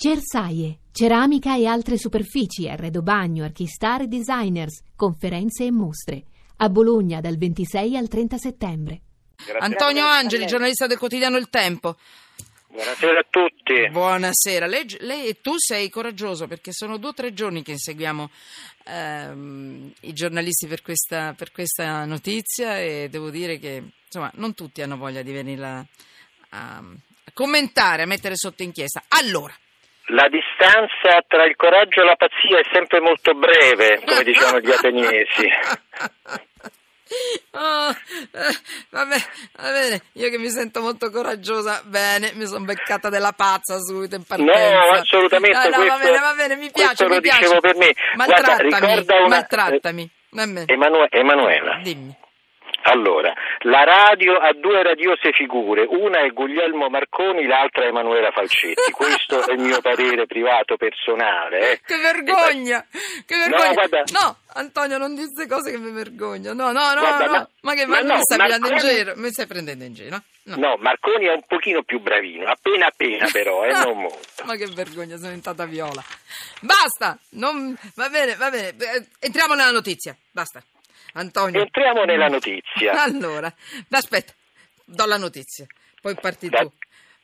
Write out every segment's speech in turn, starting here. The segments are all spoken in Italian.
Cersaie, ceramica e altre superfici, arredo bagno, archistar e designers, conferenze e mostre. A Bologna dal 26 al 30 settembre. Grazie. Antonio Angeli, giornalista del quotidiano Il Tempo. Buonasera a tutti. Buonasera, lei, lei e tu sei coraggioso perché sono due o tre giorni che inseguiamo ehm, i giornalisti per questa, per questa notizia e devo dire che insomma non tutti hanno voglia di venire a, a commentare, a mettere sotto inchiesta. Allora, La distanza tra il coraggio e la pazzia è sempre molto breve, come dicevano gli ateniesi. Oh, eh, vabbè, va bene, io che mi sento molto coraggiosa, bene, mi sono beccata della pazza subito in partenza. No, assolutamente, No, no, va questo- bene, va bene, mi piace, mi lo piace. dicevo per me. Guarda, Maltrattami, ricorda una- maltrattami. Va. Emanue- Emanuela, Dimmi. Allora, la radio ha due radiose figure, una è Guglielmo Marconi, l'altra è Emanuela Falcetti. Questo è il mio parere privato personale. eh. Che vergogna! Che vergogna! guarda- No, Antonio, non queste cose che mi vergogno. No, no, no, Guarda, no. ma- Ma che ma ma no, mi stai prendendo in giro? Mi stai prendendo in giro? No. No, Marconi è un pochino più bravino, appena appena però, eh, non molto. Ma che vergogna, sono diventata viola. Basta! Non... Va bene, va bene. Eh, Entriamo nella notizia. Basta. Antonio. Entriamo nella notizia. Allora, aspetta, do la notizia. Poi parti Da- tu.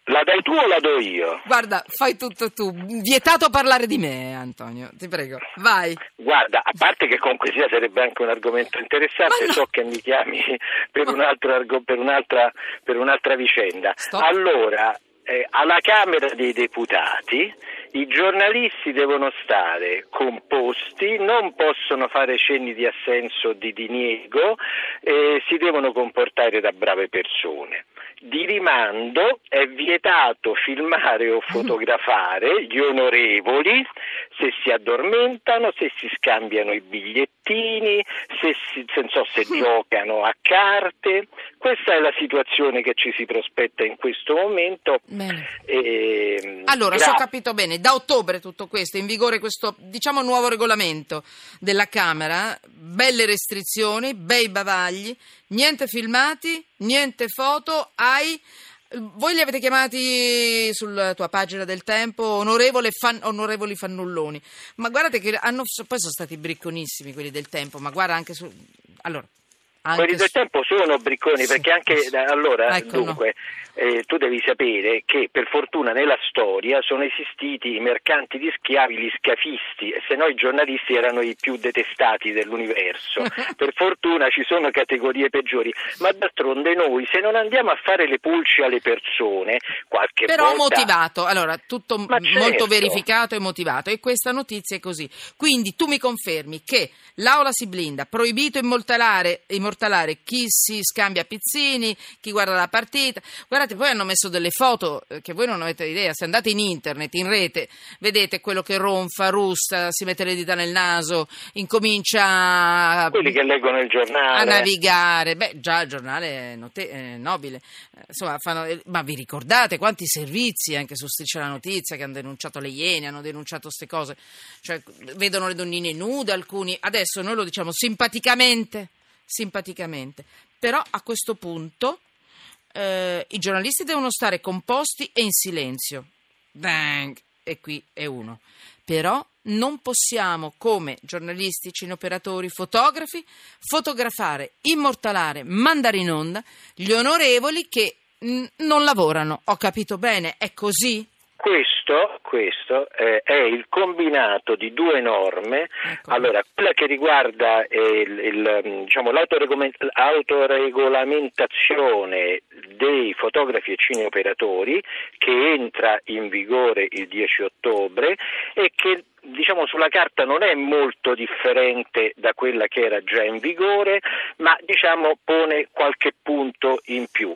la dai tu o la do io? Guarda, fai tutto tu. Vietato parlare di me, Antonio. Ti prego. Vai. Guarda, a parte che comunque sia sarebbe anche un argomento interessante, no. so che mi chiami per, un altro argo- per, un'altra, per un'altra vicenda. Stop. Allora, eh, alla Camera dei Deputati i giornalisti devono stare composti, non possono fare cenni di assenso o di diniego, eh, si devono comportare da brave persone. Di rimando è vietato filmare o fotografare gli onorevoli se si addormentano, se si scambiano i bigliettini, se, si, se so se giocano a carte. Questa è la situazione che ci si prospetta in questo momento. E, Allora, gra- se ho capito bene, da ottobre tutto questo, in vigore questo, diciamo, nuovo regolamento della Camera, belle restrizioni, bei bavagli, niente filmati, niente foto, hai... Voi li avete chiamati sulla tua pagina del tempo onorevole fan- onorevoli fannulloni, ma guardate che hanno, poi sono stati bricconissimi quelli del tempo, ma guarda anche su... Allora, anche Quelli del su- tempo sono bricconi Sì, perché anche sì. allora Ecco, no. Eh, tu devi sapere che per fortuna nella storia sono esistiti i mercanti di schiavi, gli scafisti, e se no i giornalisti erano i più detestati dell'universo. per fortuna ci sono categorie peggiori, ma d'altronde noi se non andiamo a fare le pulci alle persone, qualche Però volta motivato, allora tutto m- Ma molto certo. verificato e motivato e questa notizia è così. Quindi tu mi confermi che l'aula si blinda, proibito immortalare, immortalare chi si scambia pizzini, chi guarda la partita. Guardate, poi hanno messo delle foto eh, che voi non avete idea, se andate in internet, in rete, vedete quello che ronfa, rusta, si mette le dita nel naso, incomincia a quelli che leggono il giornale a navigare. Beh, già il giornale è note- è nobile. Eh, Insomma, fanno- eh, ma vi ricordate quanti servizi anche su Striscia la Notizia che hanno denunciato le Iene, hanno denunciato queste cose? Cioè, vedono le donnine nude alcuni. Adesso noi lo diciamo simpaticamente, simpaticamente. Però a questo punto eh, i giornalisti devono stare composti e in silenzio. Bang! E qui è uno. Però non possiamo, come giornalisti, cineoperatori, fotografi, fotografare, immortalare, mandare in onda gli onorevoli che mm, non lavorano. Ho capito bene? È così? Questo, eh, è il combinato di due norme. Ecco. Allora, quella che riguarda il- il, mm, diciamo, l'autoregolamentazione dei fotografi e cineoperatori, che entra in vigore il 10 ottobre e che diciamo sulla carta non è molto differente da quella che era già in vigore, ma diciamo pone qualche punto in più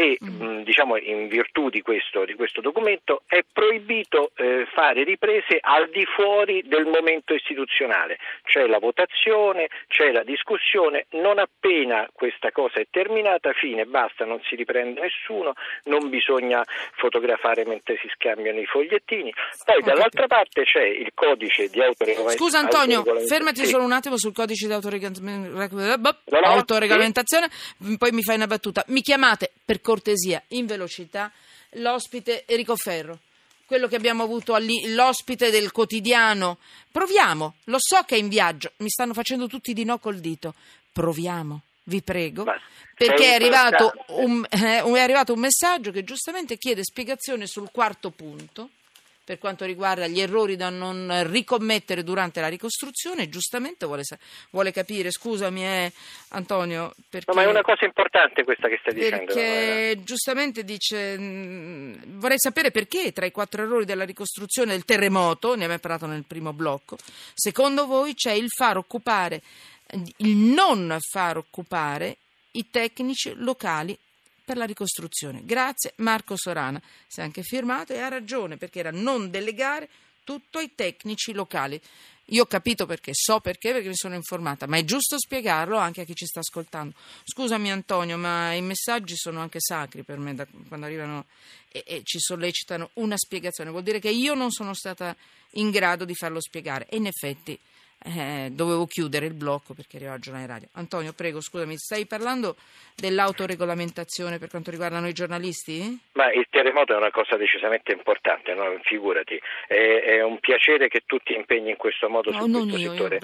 e mh, diciamo in virtù di questo, di questo documento è proibito eh, fare riprese al di fuori del momento istituzionale, c'è la votazione, c'è la discussione, non appena questa cosa è terminata, fine, basta, non si riprende nessuno, non bisogna fotografare mentre si scambiano i fogliettini. Poi dall'altra parte c'è il codice di autoregolamentazione. Scusa Antonio, fermati solo un attimo sul codice di autoregolamentazione. No, no, autoregolamentazione, poi mi fai una battuta. Mi chiamate per cortesia, in velocità, l'ospite Enrico Ferro. quello che abbiamo avuto alli- l'ospite del quotidiano. Proviamo, lo so che è in viaggio, mi stanno facendo tutti di no col dito. Proviamo, vi prego, perché è arrivato, un, eh, è arrivato un messaggio che giustamente chiede spiegazione sul quarto punto per quanto riguarda gli errori da non ricommettere durante la ricostruzione, giustamente vuole, vuole capire, scusami eh, Antonio, perché... No, ma è una cosa importante questa che stai dicendo. Perché giustamente dice, mh, vorrei sapere perché tra i quattro errori della ricostruzione del terremoto, ne abbiamo parlato nel primo blocco, secondo voi c'è il far occupare, il non far occupare i tecnici locali per la ricostruzione. Grazie Marco Sorana, si è anche firmato e ha ragione perché era non delegare tutto ai tecnici locali. Io ho capito perché, so perché, perché mi sono informata, ma è giusto spiegarlo anche a chi ci sta ascoltando. Scusami Antonio, ma i messaggi sono anche sacri per me da- quando arrivano e, e ci sollecitano una spiegazione. Vuol dire che io non sono stata in grado di farlo spiegare e in effetti eh, dovevo chiudere il blocco perché arrivava il giornale radio. Antonio, prego, scusami, stai parlando dell'autoregolamentazione per quanto riguarda noi giornalisti? Ma il terremoto è una cosa decisamente importante, no? figurati. È, è un piacere che tu ti impegni in questo modo No, su questo io, settore.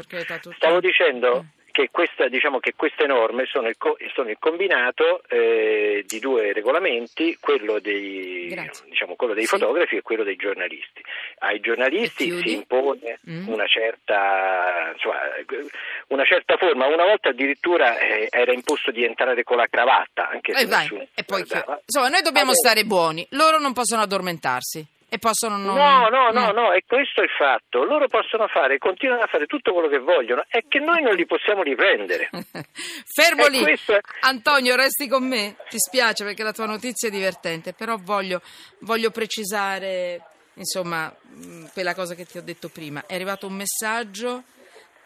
Stavo dicendo Eh. Che, questa, diciamo che queste norme sono il, co- sono il combinato eh, di due regolamenti, quello dei, diciamo, quello dei Sì. fotografi e quello dei giornalisti. Ai giornalisti si impone Mm. una, certa, insomma, una certa forma, una volta addirittura eh, era imposto di entrare con la cravatta, anche se E vai, e. Insomma, noi dobbiamo stare buoni, loro non possono addormentarsi e possono non... No, no, no, Mm. no, è questo il fatto. Loro possono fare, continuano a fare tutto quello che vogliono, è che noi non li possiamo riprendere. Fermo E lì. questo- Antonio, resti con me. Ti spiace perché la tua notizia è divertente, però voglio, voglio precisare, insomma, mh, quella cosa che ti ho detto prima. È arrivato un messaggio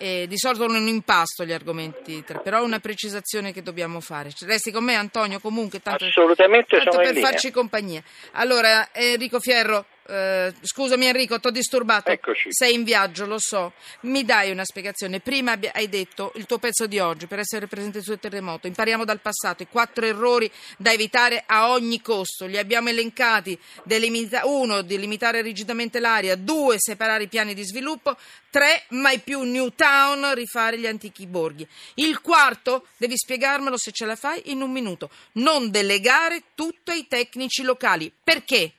e di solito non impasto gli argomenti, però una precisazione che dobbiamo fare. Resti con me, Antonio, comunque, tanto, Assolutamente tanto sono per farci compagnia. Allora, Enrico Fierro, eh, scusami Enrico, ti ho disturbato. Eccoci. Sei in viaggio, lo so. Mi dai una spiegazione? Prima hai detto il tuo pezzo di oggi per essere presente sul terremoto. Impariamo dal passato. I quattro errori da evitare a ogni costo. Li abbiamo elencati. Delimita- uno, delimitare rigidamente l'area. Due, separare i piani di sviluppo. Tre, mai più New Town, rifare gli antichi borghi. Il quarto, devi spiegarmelo se ce la fai in un minuto. Non delegare tutto ai tecnici locali. Perché?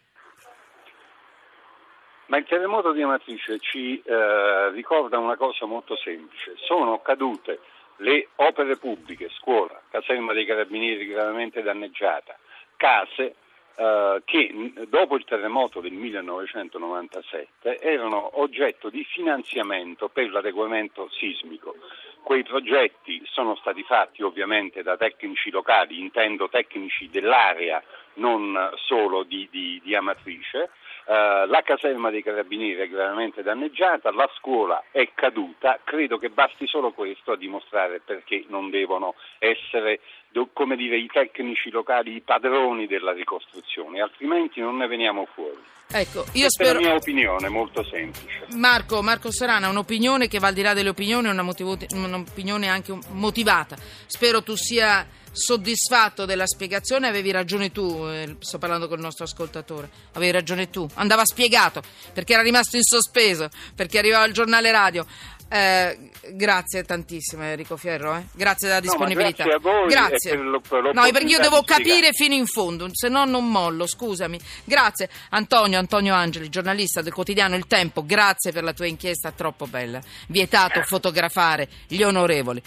Ma il terremoto di Amatrice ci eh, ricorda una cosa molto semplice. Sono cadute le opere pubbliche, scuola, caserma dei carabinieri gravemente danneggiata, case eh, che dopo il terremoto del 1997 erano oggetto di finanziamento per l'adeguamento sismico. Quei progetti sono stati fatti ovviamente da tecnici locali, intendo tecnici dell'area, non solo di, di- di Amatrice. Eh, la caserma dei carabinieri è gravemente danneggiata, la scuola è caduta, credo che basti solo questo a dimostrare perché non devono essere come dire, i tecnici locali i padroni della ricostruzione, altrimenti non ne veniamo fuori. Ecco, io Questa spero. è la mia opinione, molto semplice. Marco, Marco Serana, un'opinione che va al di là delle opinioni, una motivo- un'opinione anche motivata. Spero tu sia soddisfatto della spiegazione, avevi ragione tu, eh, sto parlando col nostro ascoltatore, avevi ragione tu, andava spiegato perché era rimasto in sospeso, perché arrivava il giornale radio. Eh, grazie tantissimo Enrico Fierro, eh. grazie della No, disponibilità. grazie a voi Grazie. per No, perché io devo capire fino in fondo, se no non mollo, scusami. Grazie Antonio, Antonio Angeli, giornalista del quotidiano Il Tempo, grazie per la tua inchiesta troppo bella. Vietato fotografare gli onorevoli.